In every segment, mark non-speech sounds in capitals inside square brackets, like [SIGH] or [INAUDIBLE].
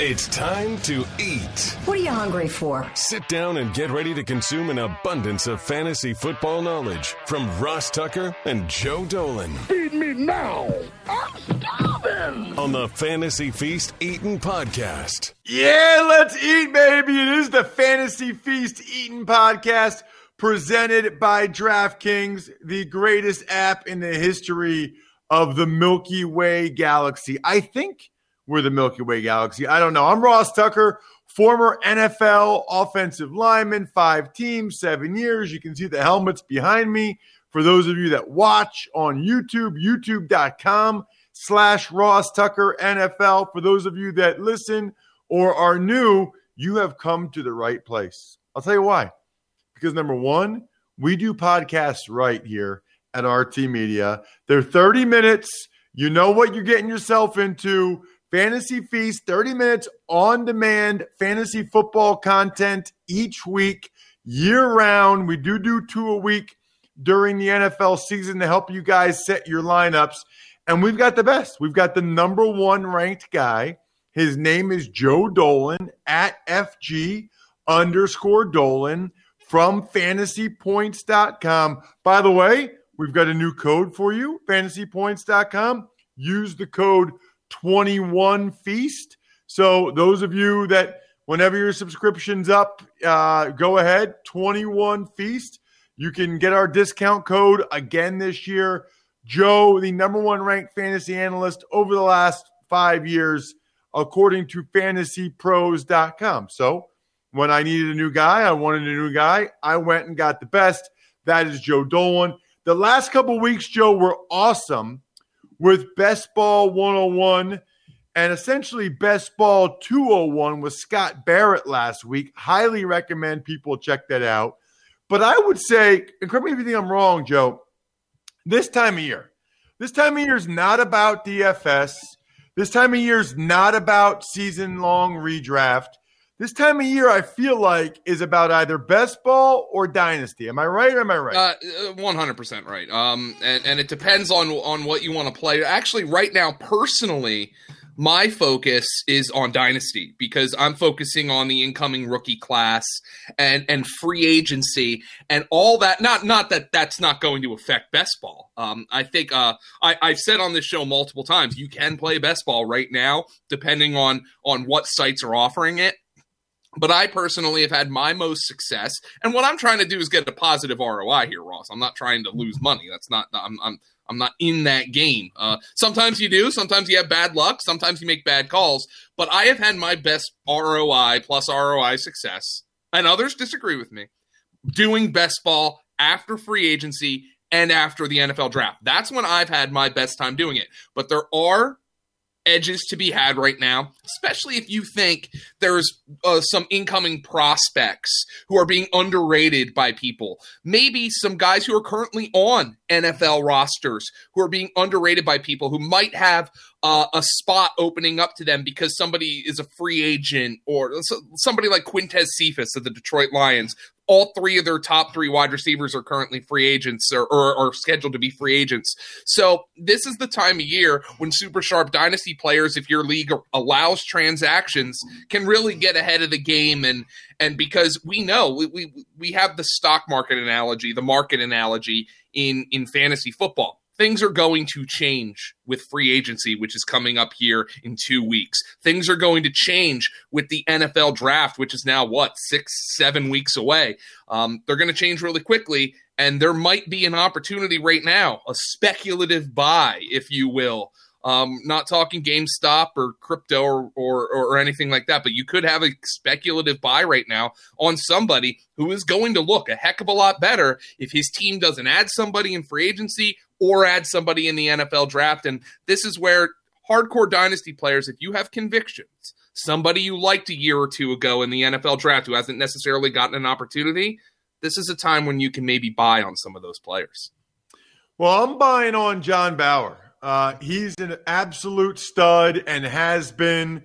It's time to eat. What are you hungry for? Sit down and get ready to consume an abundance of fantasy football knowledge from Ross Tucker and Joe Dolan. Feed me now. I'm starving. On the Fantasy Feast Eating Podcast. Yeah, let's eat, baby. It is the Fantasy Feast Eating Podcast presented by DraftKings, the greatest app in the history of the Milky Way galaxy. I think we're the Milky Way galaxy. I don't know. I'm Ross Tucker, former NFL offensive lineman, five teams, seven years. You can see the helmets behind me. For those of you that watch on YouTube, youtube.com slash Ross Tucker NFL. For those of you that listen or are new, you have come to the right place. I'll tell you why. Because number one, we do podcasts right here at RT Media. They're 30 minutes. You know what you're getting yourself into. Fantasy Feast, 30 minutes on demand fantasy football content each week, year round. We do do two a week during the NFL season to help you guys set your lineups. And we've got the best. We've got the number one ranked guy. His name is Joe Dolan at FG underscore Dolan from fantasypoints.com. By the way, we've got a new code for you, fantasypoints.com. Use the code 21 Feast. So, those of you that, whenever your subscription's up, uh, go ahead, 21 Feast. You can get our discount code again this year. Joe, the number one ranked fantasy analyst over the last five years, according to fantasypros.com. So, when I needed a new guy, I wanted a new guy. I went and got the best. That is Joe Dolan. The last couple weeks, Joe, were awesome with Best Ball 101 and essentially Best Ball 201 with Scott Barrett last week. Highly recommend people check that out. But I would say, and correct me if you think I'm wrong, Joe, this time of year, this time of year is not about DFS. This time of year is not about season long redraft. This time of year, I feel like, is about either best ball or dynasty. Am I right or am I right? Uh, one hundred percent right. Um, and and it depends on on what you want to play. Actually, right now, personally, my focus is on dynasty because I'm focusing on the incoming rookie class and and free agency and all that. Not not that that's not going to affect best ball. Um, I think uh, I, I've said on this show multiple times you can play best ball right now, depending on on what sites are offering it but I personally have had my most success. And what I'm trying to do is get a positive ROI here, Ross. I'm not trying to lose money. That's not. I'm. I'm. I'm not in that game. Uh, sometimes you do. Sometimes you have bad luck. Sometimes you make bad calls. But I have had my best ROI plus ROI success, and others disagree with me. Doing best ball after free agency and after the NFL draft. That's when I've had my best time doing it. But there are edges to be had right now, especially if you think there's uh, some incoming prospects who are being underrated by people. Maybe some guys who are currently on NFL rosters who are being underrated by people who might have uh, a spot opening up to them because somebody is a free agent or somebody like Quintez Cephus of the Detroit Lions. All three of their top three wide receivers are currently free agents or, or, or, scheduled to be free agents. So this is the time of year when super sharp dynasty players, if your league allows transactions, can really get ahead of the game. And and because we know we we, we have the stock market analogy, the market analogy in in fantasy football things are going to change with free agency, which is coming up here in two weeks. Things are going to change with the NFL draft, which is now what, six, seven weeks away. Um, they're going to change really quickly. And there might be an opportunity right now, a speculative buy, if you will, um, not talking GameStop or crypto or, or, or anything like that, but you could have a speculative buy right now on somebody who is going to look a heck of a lot better if his team doesn't add somebody in free agency or add somebody in the NFL draft. And this is where hardcore dynasty players, if you have convictions, somebody you liked a year or two ago in the NFL draft who hasn't necessarily gotten an opportunity, this is a time when you can maybe buy on some of those players. Well, I'm buying on John Bauer. Uh, he's an absolute stud and has been.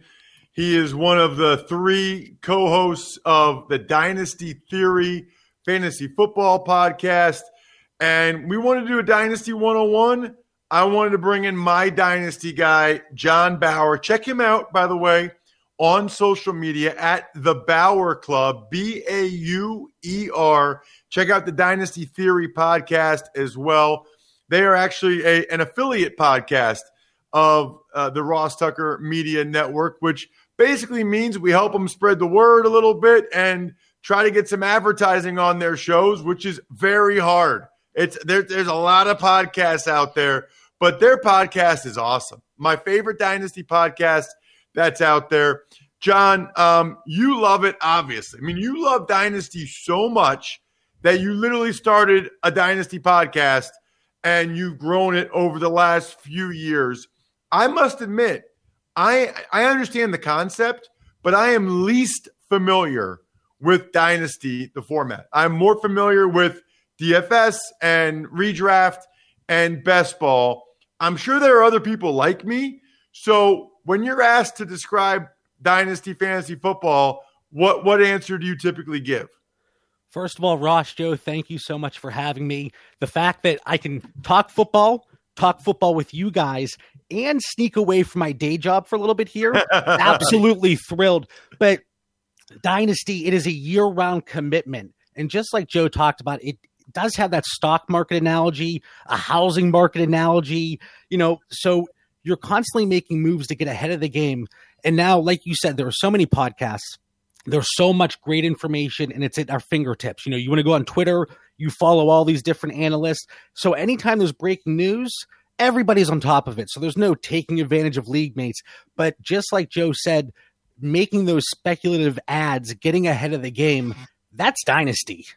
He is one of the three co hosts of the Dynasty Theory Fantasy Football podcast. And we wanted to do a Dynasty 101. I wanted to bring in my Dynasty guy, John Bauer. Check him out, by the way, on social media at the Bauer Club, B A U E R. Check out the Dynasty Theory podcast as well. They are actually a, an affiliate podcast of uh, the Ross Tucker Media Network, which basically means we help them spread the word a little bit and try to get some advertising on their shows, which is very hard. It's there, there's a lot of podcasts out there, but their podcast is awesome. My favorite Dynasty podcast that's out there. John, um, you love it, obviously. I mean, you love Dynasty so much that you literally started a Dynasty podcast and you've grown it over the last few years. I must admit, I I understand the concept, but I am least familiar with Dynasty, the format. I'm more familiar with DFS and redraft and best ball. I'm sure there are other people like me. So when you're asked to describe Dynasty fantasy football, what what answer do you typically give? First of all, Ross Joe, thank you so much for having me. The fact that I can talk football, talk football with you guys, and sneak away from my day job for a little bit here, [LAUGHS] absolutely thrilled. But Dynasty, it is a year round commitment. And just like Joe talked about, it does have that stock market analogy, a housing market analogy, you know, so you're constantly making moves to get ahead of the game. And now, like you said, there are so many podcasts there's so much great information and it's at our fingertips. You know, you want to go on Twitter, you follow all these different analysts. So anytime there's breaking news, everybody's on top of it. So there's no taking advantage of league mates. But just like Joe said, making those speculative adds, getting ahead of the game, that's dynasty.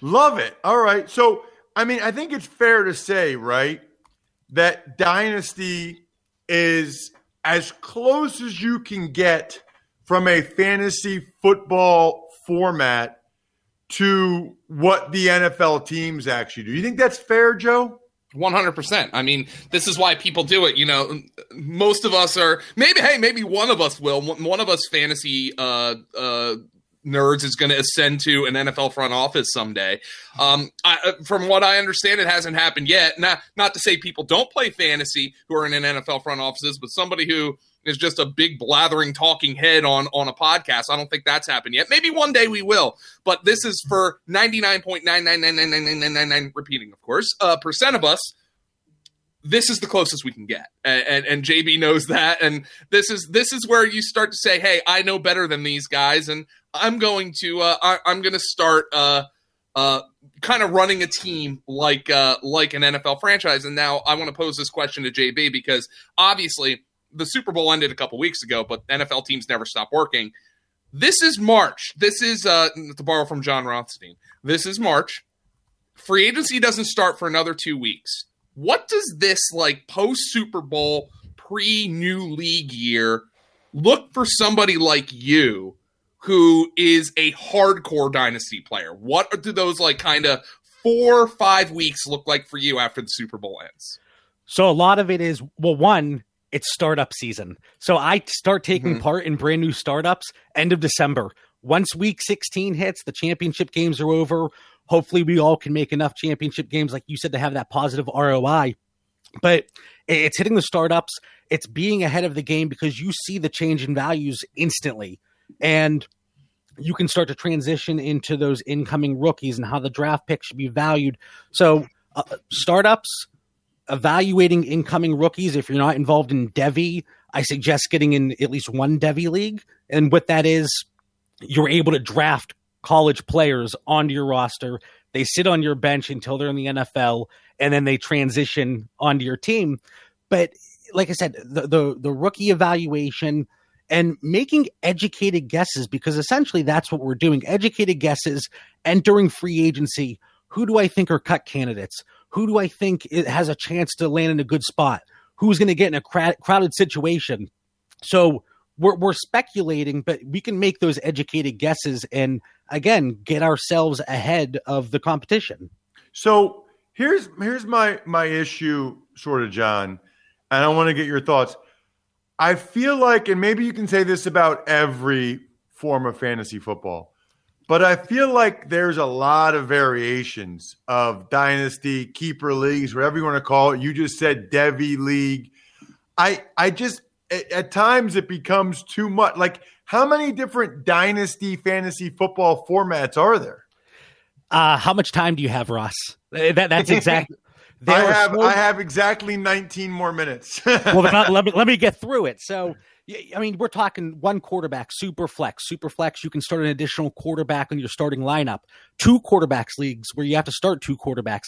Love it. All right. So, I mean, I think it's fair to say, right, that dynasty is as close as you can get from a fantasy football format to what the NFL teams actually do. You think that's fair, Joe? 100%. I mean, this is why people do it. You know, most of us are maybe, hey, maybe one of us will. One of us fantasy uh, uh, nerds is going to ascend to an NFL front office someday. Um, I, uh, from what I understand, it hasn't happened yet. Not, not to say people don't play fantasy who are in an NFL front offices, but somebody who is just a big blathering talking head on on a podcast. I don't think that's happened yet. Maybe one day we will. But this is for 99.9999999 repeating, of course, uh, percent of us. This is the closest we can get, and, and, and JB knows that. And this is this is where you start to say, "Hey, I know better than these guys," and I'm going to uh, I, am going to start uh, uh, kind of running a team like uh, like an NFL franchise. And now I want to pose this question to JB because obviously the Super Bowl ended a couple weeks ago, but NFL teams never stop working. This is March. This is uh, to borrow from Jon Rothstein. This is March. Free agency doesn't start for another two weeks. What does this like post Super Bowl, pre new league year look for somebody like you who is a hardcore dynasty player? What do those like kind of four five weeks look like for you after the Super Bowl ends? So a lot of it is well, one, it's startup season. So I start taking mm-hmm. part in brand new startups end of December. Once week 16 hits, the championship games are over. Hopefully, we all can make enough championship games, like you said, to have that positive ROI. But it's hitting the startups, it's being ahead of the game because you see the change in values instantly. And you can start to transition into those incoming rookies and how the draft pick should be valued. So, uh, startups, evaluating incoming rookies, if you're not involved in Devy, I suggest getting in at least one Devy league. And what that is, you're able to draft college players onto your roster. They sit on your bench until they're in the NFL, and then they transition onto your team. But like I said, the the, the rookie evaluation and making educated guesses because essentially that's what we're doing educated guesses entering free agency who do i think are cut candidates who do I think has a chance to land in a good spot? Who's going to get in a crowded situation? So we're, we're speculating, but we can make those educated guesses and again get ourselves ahead of the competition. So here's here's my my issue, sort of, John, and I want to get your thoughts. I feel like, and maybe you can say this about every form of fantasy football. But I feel like there's a lot of variations of dynasty, keeper leagues, whatever you want to call it. You just said Devy League. I I just at, at times it becomes too much. Like, how many different dynasty fantasy football formats are there? Uh, how much time do you have, Ross? Uh, That, that's exactly. [LAUGHS] I have so- I have exactly 19 more minutes. well, then let, [LAUGHS] me let me get through it. So, I mean, we're talking one quarterback, super flex, super flex. You can start an additional quarterback on your starting lineup. Two quarterbacks leagues where you have to start two quarterbacks.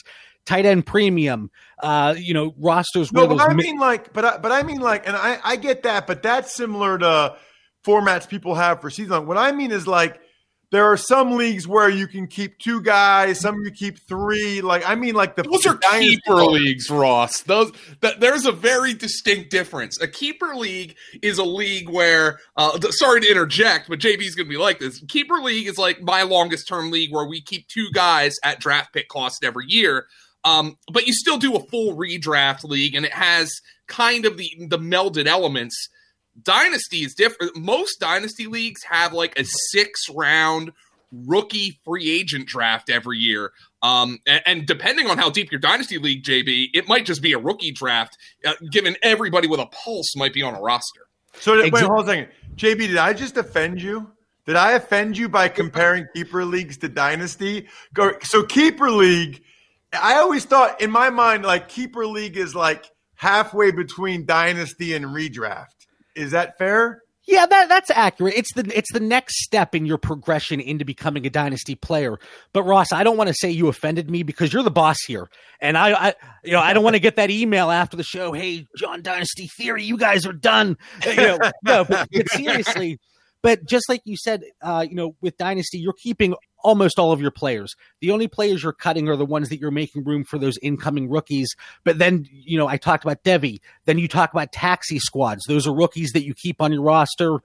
Tight end premium. Uh, you know, rosters No, but those I mi- mean like, but I, but I mean like, and I I get that, but that's similar to formats people have for season. What I mean is like, there are some leagues where you can keep two guys, some you keep three. Like I mean, like the Those are dynasty- keeper leagues, Ross. Those that there's a very distinct difference. A keeper league is a league where, uh, th- sorry to interject, but JB's going to be like this. Keeper league is like my longest term league where we keep two guys at draft pick cost every year. Um, but you still do a full redraft league, and it has kind of the the melded elements. Dynasty is different. Most dynasty leagues have like a six round rookie free agent draft every year. Um, and, and depending on how deep your dynasty league, JB, it might just be a rookie draft, uh, given everybody with a pulse might be on a roster. So wait, Exa- hold on a second, JB. Did I just offend you? Did I offend you by comparing keeper leagues to dynasty? Go- So keeper league, I always thought in my mind like keeper league is like halfway between dynasty and redraft. Is that fair? Yeah, that that's accurate. It's the it's the next step in your progression into becoming a dynasty player. But Ross, I don't want to say you offended me because you're the boss here, and I, I you know, I don't want to get that email after the show. Hey, John Dynasty Theory, you guys are done. You know, no, but, but seriously, but just like you said, uh, you know, with Dynasty, you're keeping almost all of your players. The only players you're cutting are the ones that you're making room for those incoming rookies. But then, you know, I talked about Devy. Then you talk about taxi squads. Those are rookies that you keep on your roster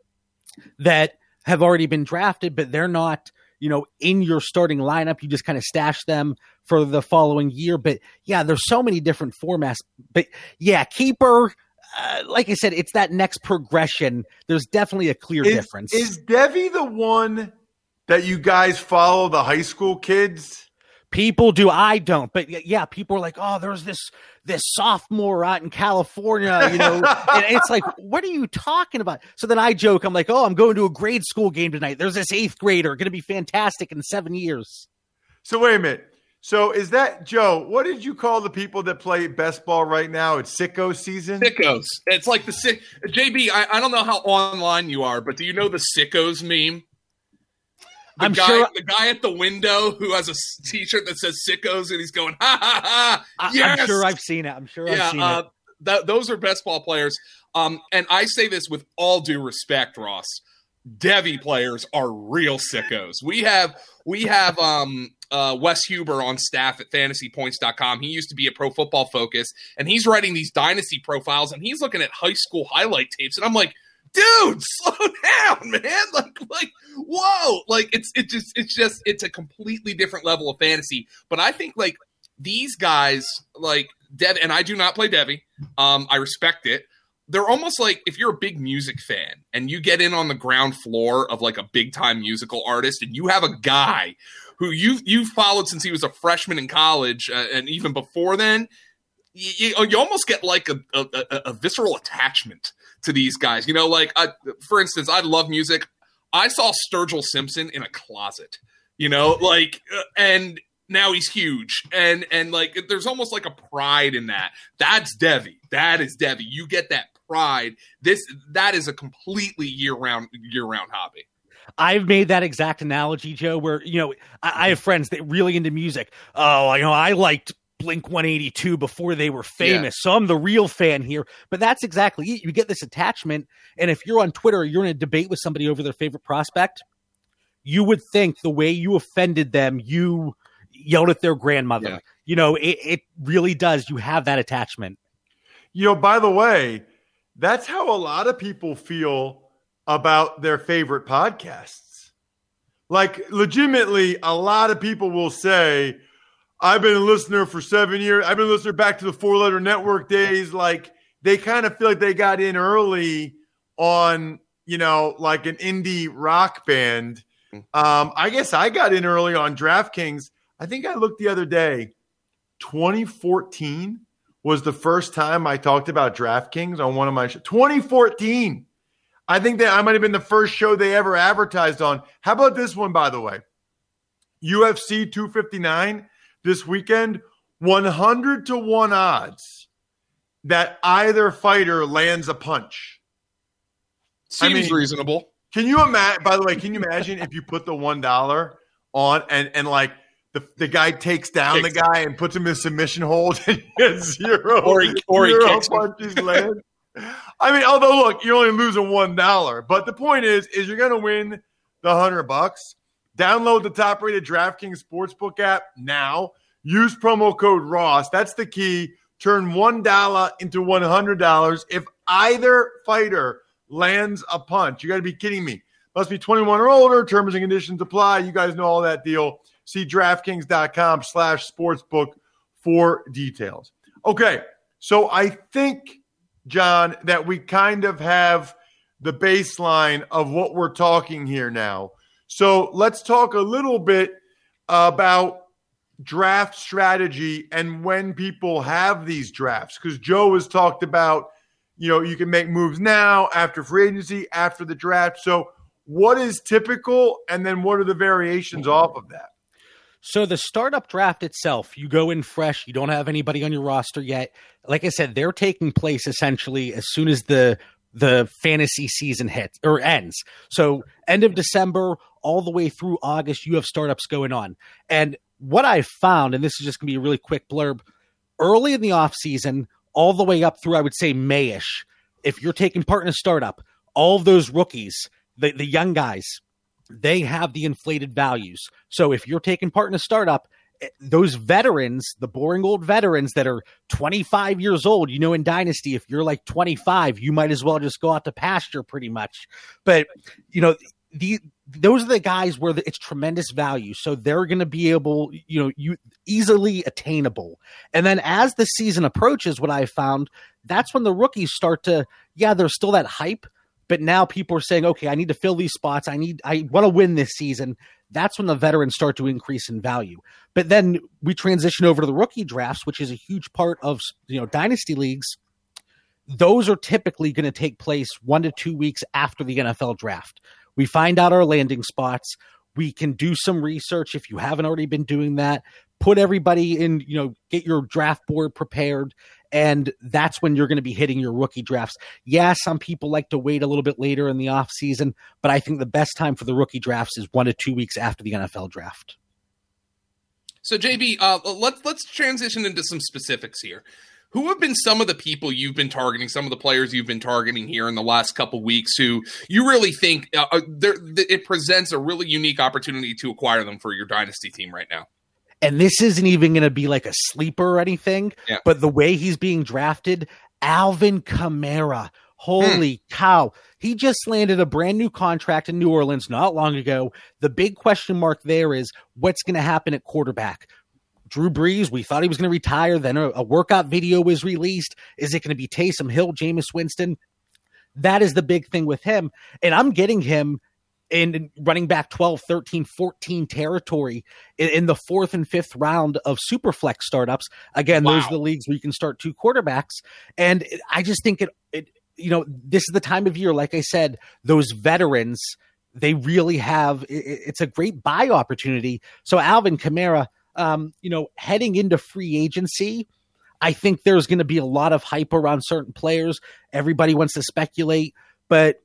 that have already been drafted, but they're not, you know, in your starting lineup. You just kind of stash them for the following year. But yeah, there's so many different formats. But yeah, keeper. Uh, like I said, it's that next progression. There's definitely a clear Is, difference. is Devy the one that you guys follow the high school kids? people do i don't but yeah people are like oh there's this this sophomore out in california you know [LAUGHS] and it's like what are you talking about so then i joke i'm like oh i'm going to a grade school game tonight there's this eighth grader going to be fantastic in seven years So wait a minute. So is that Joe? What did you call the people that play best ball right now? It's sicko season. Sickos. It's like the sick. JB, I, I don't know how online you are, but do you know the sickos meme? The I'm guy, sure- the guy at the window who has a T-shirt that says "sickos" and he's going ha ha ha. I- Yes! i'm sure i've seen it i'm sure i've yeah, seen uh, it th- those are best ball players. Um, and I say this with all due respect, Ross. Devy players are real sickos. We have we have um uh Wes Huber on staff at fantasypoints.com. He used to be at Pro Football Focus and he's writing these dynasty profiles and he's looking at high school highlight tapes and I'm like, dude, [LAUGHS] slow down, man. Like like whoa. Like it's it just it's just it's a completely different level of fantasy. But I think like these guys like Dev and I do not play Devy. Um I respect it they're almost like if you're a big music fan and you get in on the ground floor of like a big time musical artist and you have a guy who you you followed since he was a freshman in college uh, and even before then you, you, you almost get like a, a, a, a visceral attachment to these guys. You know like I, for instance i love music. I saw sturgill simpson in a closet you know like uh, and now he's huge. And and like there's almost like a pride in that. That's devy. That is devy. You get that pride this that is a completely year-round year-round hobby I've made that exact analogy, Joe, where, you know, I, I have friends that really into music. Oh, you know, I liked Blink 182 before they were famous. So I'm the real fan here. But that's exactly it. You get this attachment. And if you're on Twitter, you're in a debate with somebody over their favorite prospect, you would think the way you offended them, you yelled at their grandmother. Yeah. You know, it, it really does. You have that attachment. You know, by the way, that's how a lot of people feel about their favorite podcasts. Like, legitimately, a lot of people will say, I've been a listener for seven years. I've been a listener back to the four letter network days. Like, they kind of feel like they got in early on, you know, like an indie rock band. Um, I guess I got in early on DraftKings. I think I looked the other day, 2014 was the first time I talked about DraftKings on one of my shows. 2014. I think that I might have been the first show they ever advertised on. How about this one, by the way? UFC 259 this weekend, 100 to 1 odds that either fighter lands a punch. Seems I mean- reasonable. Can you imagine? By the way, can you imagine if you put the one dollar on and and like the the guy takes down the Kicks. guy and puts him in submission hold [LAUGHS] and he zero Or he- or he zero kicks him. punches land. I mean, although look, you're only losing one dollar, but the point is, is you're gonna win the hundred bucks. Download the top rated DraftKings Sportsbook app now. Use promo code Ross. That's the key. Turn one dollar into one hundred dollars if either fighter lands a punch. You got to be kidding me. Must be 21 or older. Terms and conditions apply. You guys know all that deal. See DraftKings.com slash sportsbook for details. Okay. So I think, John, that we kind of have the baseline of what we're talking here now. So let's talk a little bit about draft strategy and when people have these drafts because Joe has talked about you know you can make moves now after free agency after the draft so what is typical and then what are the variations off of that So the startup draft itself, you go in fresh, you don't have anybody on your roster yet. Like I said, they're taking place essentially as soon as the the fantasy season hits or ends. So end of December all the way through August, you have startups going on. And what I've found, and this is just gonna be a really quick blurb, early in the off season, all the way up through I would say Mayish, if you're taking part in a startup, all of those rookies, the, the young guys, they have the inflated values. So if you're taking part in a startup, eh, those veterans, the boring old veterans that are 25 years old, you know, in Dynasty, if you're like 25, you might as well just go out to pasture pretty much. But, you know, the, those are the guys where the, it's tremendous value. So they're going to be able, you know, you easily attainable. And then as the season approaches, what I found, that's when the rookies start to, yeah, there's still that hype, but now people are saying, okay, I need to fill these spots. I need, I want to win this season. That's when the veterans start to increase in value. But then we transition over to the rookie drafts, which is a huge part of you know dynasty leagues. Those are typically going to take place one to two weeks after the NFL draft. We find out our landing spots. We can do some research if you haven't already been doing that. Put everybody in, you know, get your draft board prepared and that's when you're going to be hitting your rookie drafts. Yeah, some people like to wait a little bit later in the off season, but I think the best time for the rookie drafts is one to two weeks after the NFL draft. So JB, uh, let's let's transition into some specifics here. Who have been some of the people you've been targeting? Some of the players you've been targeting here in the last couple weeks, who you really think uh, uh, it presents a really unique opportunity to acquire them for your dynasty team right now? And this isn't even going to be like a sleeper or anything, Yeah. but the way he's being drafted, Alvin Kamara. Holy hmm. cow. He just landed a brand new contract in New Orleans not long ago. The big question mark there is what's going to happen at quarterback? Drew Brees, we thought he was going to retire. Then a, a workout video was released. Is it going to be Taysom Hill, Jameis Winston? That is the big thing with him. And I'm getting him in running back 12, 13, 14 territory in, in the fourth and fifth round of superflex startups. Again, those are the leagues where you can start two quarterbacks. And it- I just think it, it, you know, this is the time of year, like I said, those veterans, they really have, it, it's a great buy opportunity. So Alvin Kamara, um, you know, heading into free agency, I think there's going to be a lot of hype around certain players. Everybody wants to speculate, but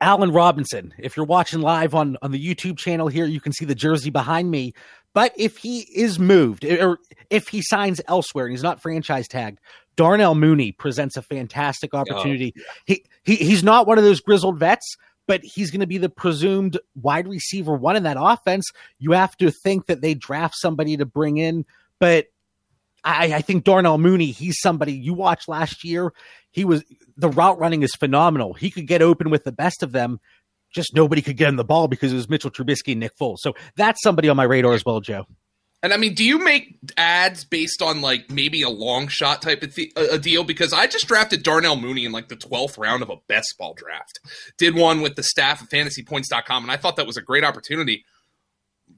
Allen Robinson, if you're watching live on on the YouTube channel here, you can see the jersey behind me. But if he is moved eh, or if he signs elsewhere and he's not franchise tagged, Darnell Mooney presents a fantastic oh, opportunity. He, he he's not one of those grizzled vets, but he's going to be the presumed wide receiver one in that offense. You have to think that they draft somebody to bring in, but I, I think Darnell Mooney, he's somebody you watched last year. He was the route running is phenomenal. He could get open with the best of them. Just nobody could get him the ball because it was Mitchell Trubisky and Nick Foles. So that's somebody on my radar as well, Joe. And I mean, do you make ads based on like maybe a long shot type of th- a deal? Because I just drafted Darnell Mooney in like the 12th round of a best ball draft. Did one with the staff at fantasypoints.com, and I thought that was a great opportunity.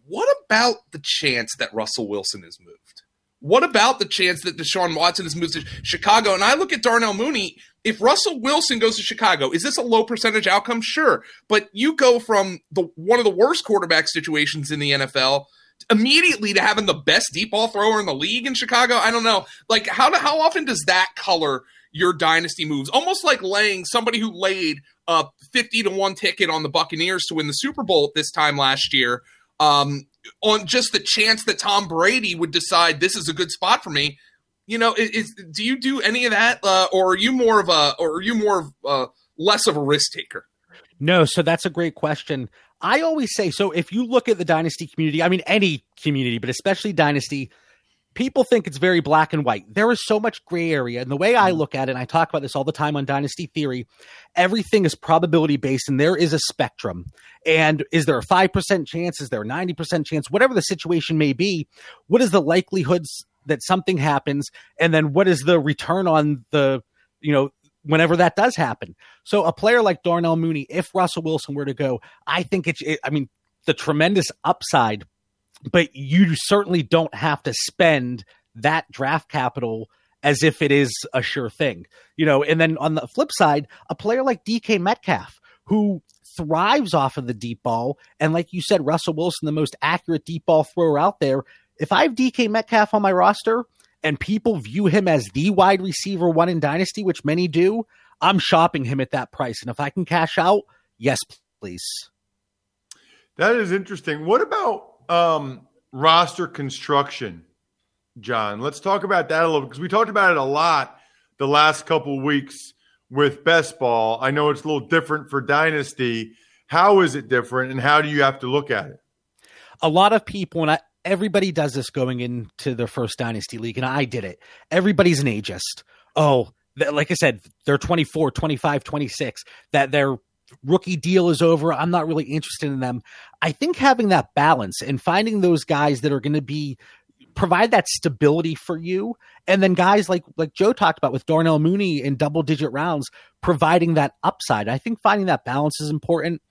What about the chance that Russell Wilson is moved? What about the chance that Deshaun Watson has moved to Chicago? And I look at Darnell Mooney. If Russell Wilson goes to Chicago, is this a low percentage outcome? Sure, but you go from the one of the worst quarterback situations in the NFL immediately to having the best deep ball thrower in the league in Chicago. I don't know, like how how often does that color your dynasty moves? Almost like laying somebody who laid a fifty to one ticket on the Buccaneers to win the Super Bowl this time last year. Um, on just the chance that Tom Brady would decide this is a good spot for me. You know, is, do you do any of that, uh, or are you more of a, or are you more of uh, less of a risk taker? No, so that's a great question. I always say so. If you look at the dynasty community, I mean any community, but especially dynasty, people think it's very black and white. There is so much gray area. And the way I mm. look at it, and I talk about this all the time on Dynasty Theory, everything is probability based and there is a spectrum. And is there a 5% chance? Is there a 90% chance? Whatever the situation may be, what is the likelihoods that something happens? And then what is the return on the, you know, whenever that does happen? So a player like Darnell Mooney, if Russell Wilson were to go, I think it's, it, I mean, the tremendous upside but you certainly don't have to spend that draft capital as if it is a sure thing. You know, and then on the flip side, a player like DK Metcalf, who thrives off of the deep ball, and like you said, Russell Wilson, the most accurate deep ball thrower out there. If I have DK Metcalf on my roster and people view him as the wide receiver one in Dynasty, which many do, I'm shopping him at that price. And if I can cash out, yes, please. That is interesting. What about um, roster construction, John. Let's talk about that a little because we talked about it a lot the last couple weeks with best ball. I know it's a little different for dynasty. How is it different, and how do you have to look at it? A lot of people, and I, everybody does this going into their first dynasty league, and I did it. Everybody's an ageist. Oh, like I said, they're 24, 25, 26, that they're rookie deal is over. I'm not really interested in them. I think having that balance and finding those guys that are going to be provide that stability for you and then guys like like Joe talked about with Darnell Mooney in double digit rounds providing that upside. I think finding that balance is important.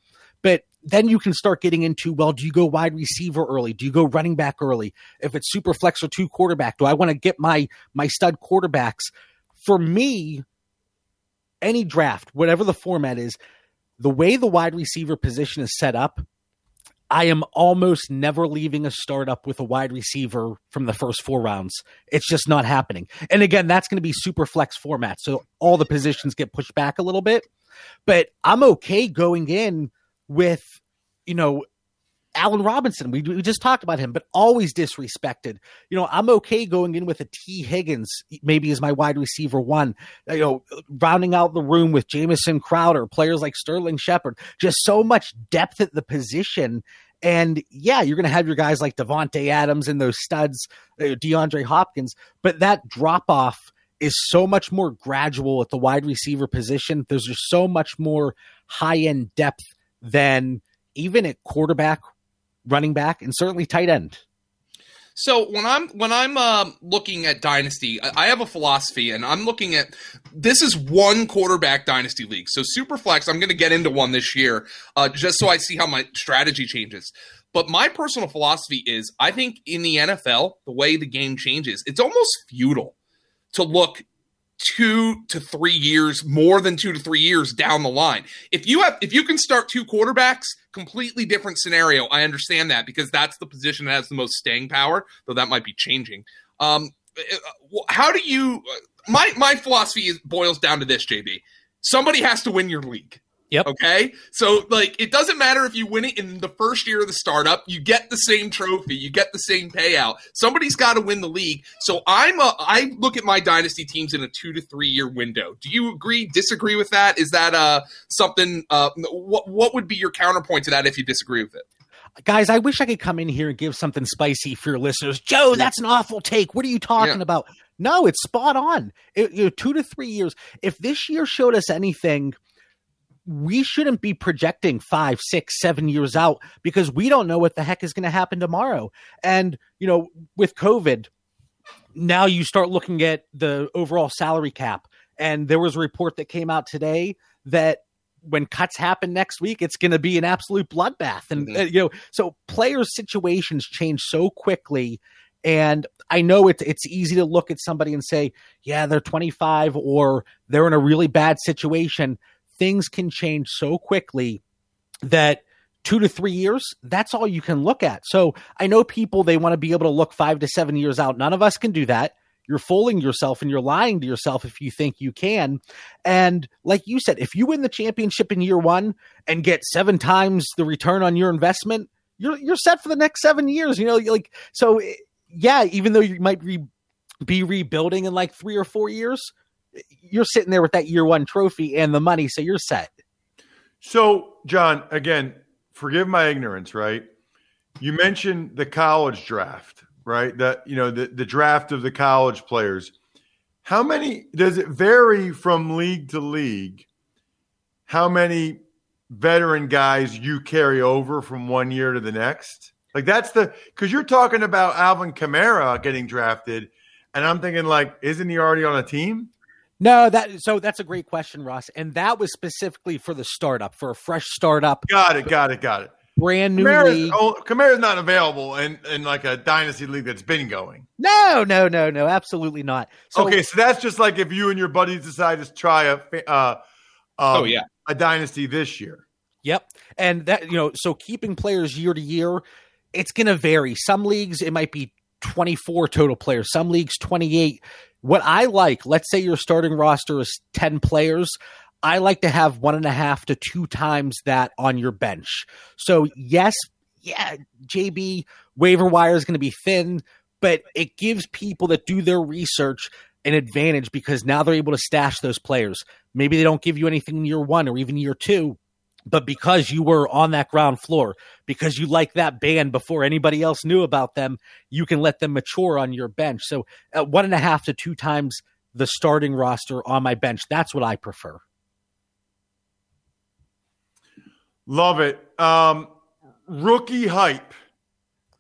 But then you can start getting into well, do you go wide receiver early? Do you go running back early? If it's super flex or two quarterback, do I want to get my my stud quarterbacks? For me, any draft, whatever the format is, the way the wide receiver position is set up, I am almost never leaving a startup with a wide receiver from the first four rounds. It's just not happening. And again, that's going to be super flex format. So all the positions get pushed back a little bit. But I'm okay going in with, you know, Allen Robinson, we, we just talked about him, but always disrespected. You know, I'm okay going in with a Tee Higgins, maybe as my wide receiver one. You know, rounding out the room with Jamison Crowder, players like Sterling Shepard, just so much depth at the position. And yeah, you're going to have your guys like Davante Adams and those studs, uh, DeAndre Hopkins, but that drop off is so much more gradual at the wide receiver position. There's just so much more high end depth than even at quarterback running back, and certainly tight end. So when I'm when I'm uh, looking at dynasty, I have a philosophy, and I'm looking at this is one quarterback dynasty league. So Superflex, I'm going to get into one this year, uh, just so I see how my strategy changes. But my personal philosophy is, I think in the NFL, the way the game changes, it's almost futile to look two to three years, more than two to three years down the line. If you have, if you can start two quarterbacks, completely different scenario. I understand that because that's the position that has the most staying power, though that might be changing. Um, uh, how do you? My my philosophy is, boils down to this, JB. Somebody has to win your league. Yep. Okay. So like it doesn't matter if you win it in the first year of the startup, you get the same trophy, you get the same payout. Somebody's got to win the league. So I'm a I look at my dynasty teams in a 2 to 3 year window. Do you agree disagree with that? Is that uh something uh what what would be your counterpoint to that if you disagree with it? Guys, I wish I could come in here and give something spicy for your listeners. Joe, that's an awful take. What are you talking yeah. about? No, it's spot on. It, you know, 2 to 3 years. If this year showed us anything, we shouldn't be projecting five, six, seven years out because we don't know what the heck is going to happen tomorrow. And, you know, with COVID, now you start looking at the overall salary cap. And there was a report that came out today that when cuts happen next week, it's going to be an absolute bloodbath. And, mm-hmm. uh, you know, so players' situations change so quickly. And I know it's it's easy to look at somebody and say, yeah, they're 25 or they're in a really bad situation. Things can change so quickly that two to three years, that's all you can look at. So I know people, they want to be able to look five to seven years out. None of us can do that. You're fooling yourself and you're lying to yourself if you think you can. And like you said, if you win the championship in year one and get seven times the return on your investment, you're you're set for the next seven years. You know, like so. Yeah, even though you might re- be rebuilding in like three or four years, you're sitting there with that year one trophy and the money, so you're set. So, John, again, forgive my ignorance, right? You mentioned the college draft, right? That you know the the draft of the college players. How many does it vary from league to league? How many veteran guys you carry over from one year to the next? Like that's the because you're talking about Alvin Kamara getting drafted, and I'm thinking like, isn't he already on a team? No, that so that's a great question, Ross, and that was specifically for the startup, for a fresh startup. Got it, got it, got it. Brand new Kamara's, league. oh, Kamara's not available in, in like a dynasty league that's been going. No, no, no, no, absolutely not. So, okay, so that's just like if you and your buddies decide to try a uh, um, Oh, yeah. a dynasty this year. Yep. And that, you know, so keeping players year to year, it's going to vary. Some leagues, it might be 24 total players, some leagues, 28. What I like, let's say your starting roster is 10 players. I like to have one and a half to two times that on your bench. So, yes, yeah, JB waiver wire is going to be thin, but it gives people that do their research an advantage because now they're able to stash those players. Maybe they don't give you anything in year one or even year two, but because you were on that ground floor, because you like that band before anybody else knew about them, you can let them mature on your bench. So, at one and a half to two times the starting roster on my bench, that's what I prefer. Love it. Um, rookie hype.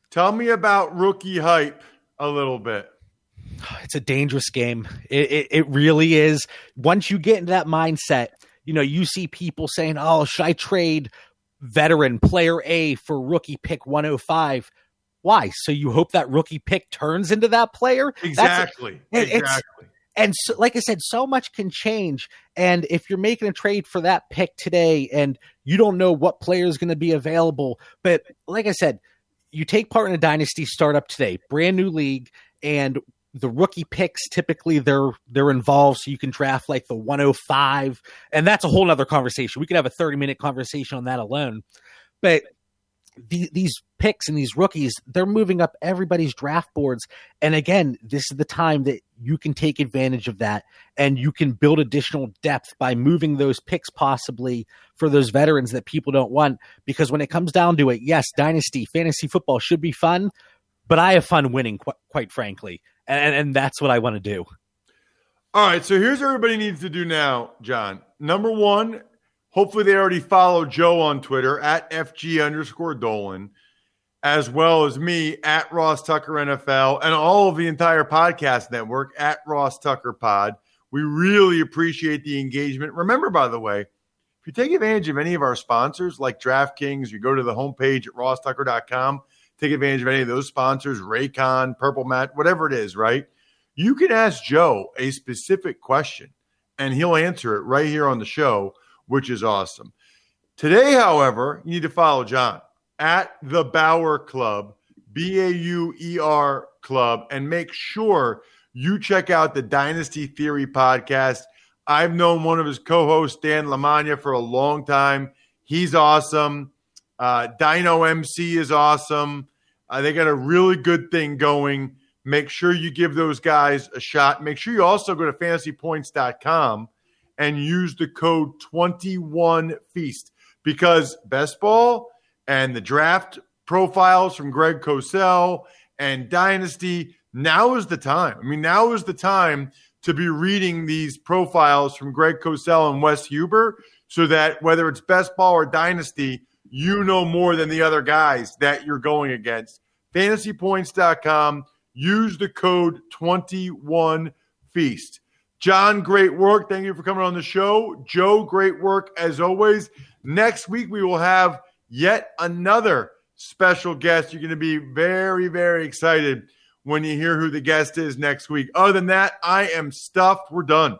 Tell me about rookie hype a little bit. It's a dangerous game. It, it, it really is. Once you get into that mindset, you know, you see people saying, oh, should I trade veteran player A for rookie pick 105? Why? So you hope that rookie pick turns into that player? Exactly. it- exactly. and so, like I said, so much can change. And if you're making a trade for that pick today and you don't know what player is going to be available, but like I said, you take part in a dynasty startup today, brand new league, and the rookie picks typically they're they're involved, so you can draft like the 105, and that's a whole nother conversation. We could have a 30 minute conversation on that alone. But the, these picks and these rookies, they're moving up everybody's draft boards. And again, this is the time that you can take advantage of that and you can build additional depth by moving those picks possibly for those veterans that people don't want. Because when it comes down to it, yes, dynasty, fantasy football should be fun, but I have fun winning, qu- quite frankly. And, and that's what I want to do. All right, so here's what everybody needs to do now, John. Number one, hopefully they already follow Joe on Twitter at FG underscore Dolan, as well as me at Ross Tucker NFL and all of the entire podcast network at Ross Tucker Pod. We really appreciate the engagement. Remember, by the way, if you take advantage of any of our sponsors like DraftKings, you go to the homepage at rosstucker.com, take advantage of any of those sponsors, Raycon, Purple Mat, whatever it is, right? You can ask Joe a specific question and he'll answer it right here on the show, which is awesome. Today, however, you need to follow John at the Bauer Club, B A U E R Club, and make sure you check out the Dynasty Theory podcast. I've known one of his co hosts, Dan Lamagna, for a long time. He's awesome. Uh, Dino MC is awesome. Uh, they got a really good thing going. Make sure you give those guys a shot. Make sure you also go to fantasypoints.com and use the code 21feast because best ball and the draft profiles from Greg Cosell and Dynasty, now is the time. I mean, now is the time to be reading these profiles from Greg Cosell and Wes Huber so that whether it's best ball or Dynasty, you know more than the other guys that you're going against. Fantasypoints.com. Use the code 21feast. John, great work. Thank you for coming on the show. Joe, great work as always. Next week, we will have yet another special guest. You're going to be very, very excited when you hear who the guest is next week. Other than that, I am stuffed. We're done.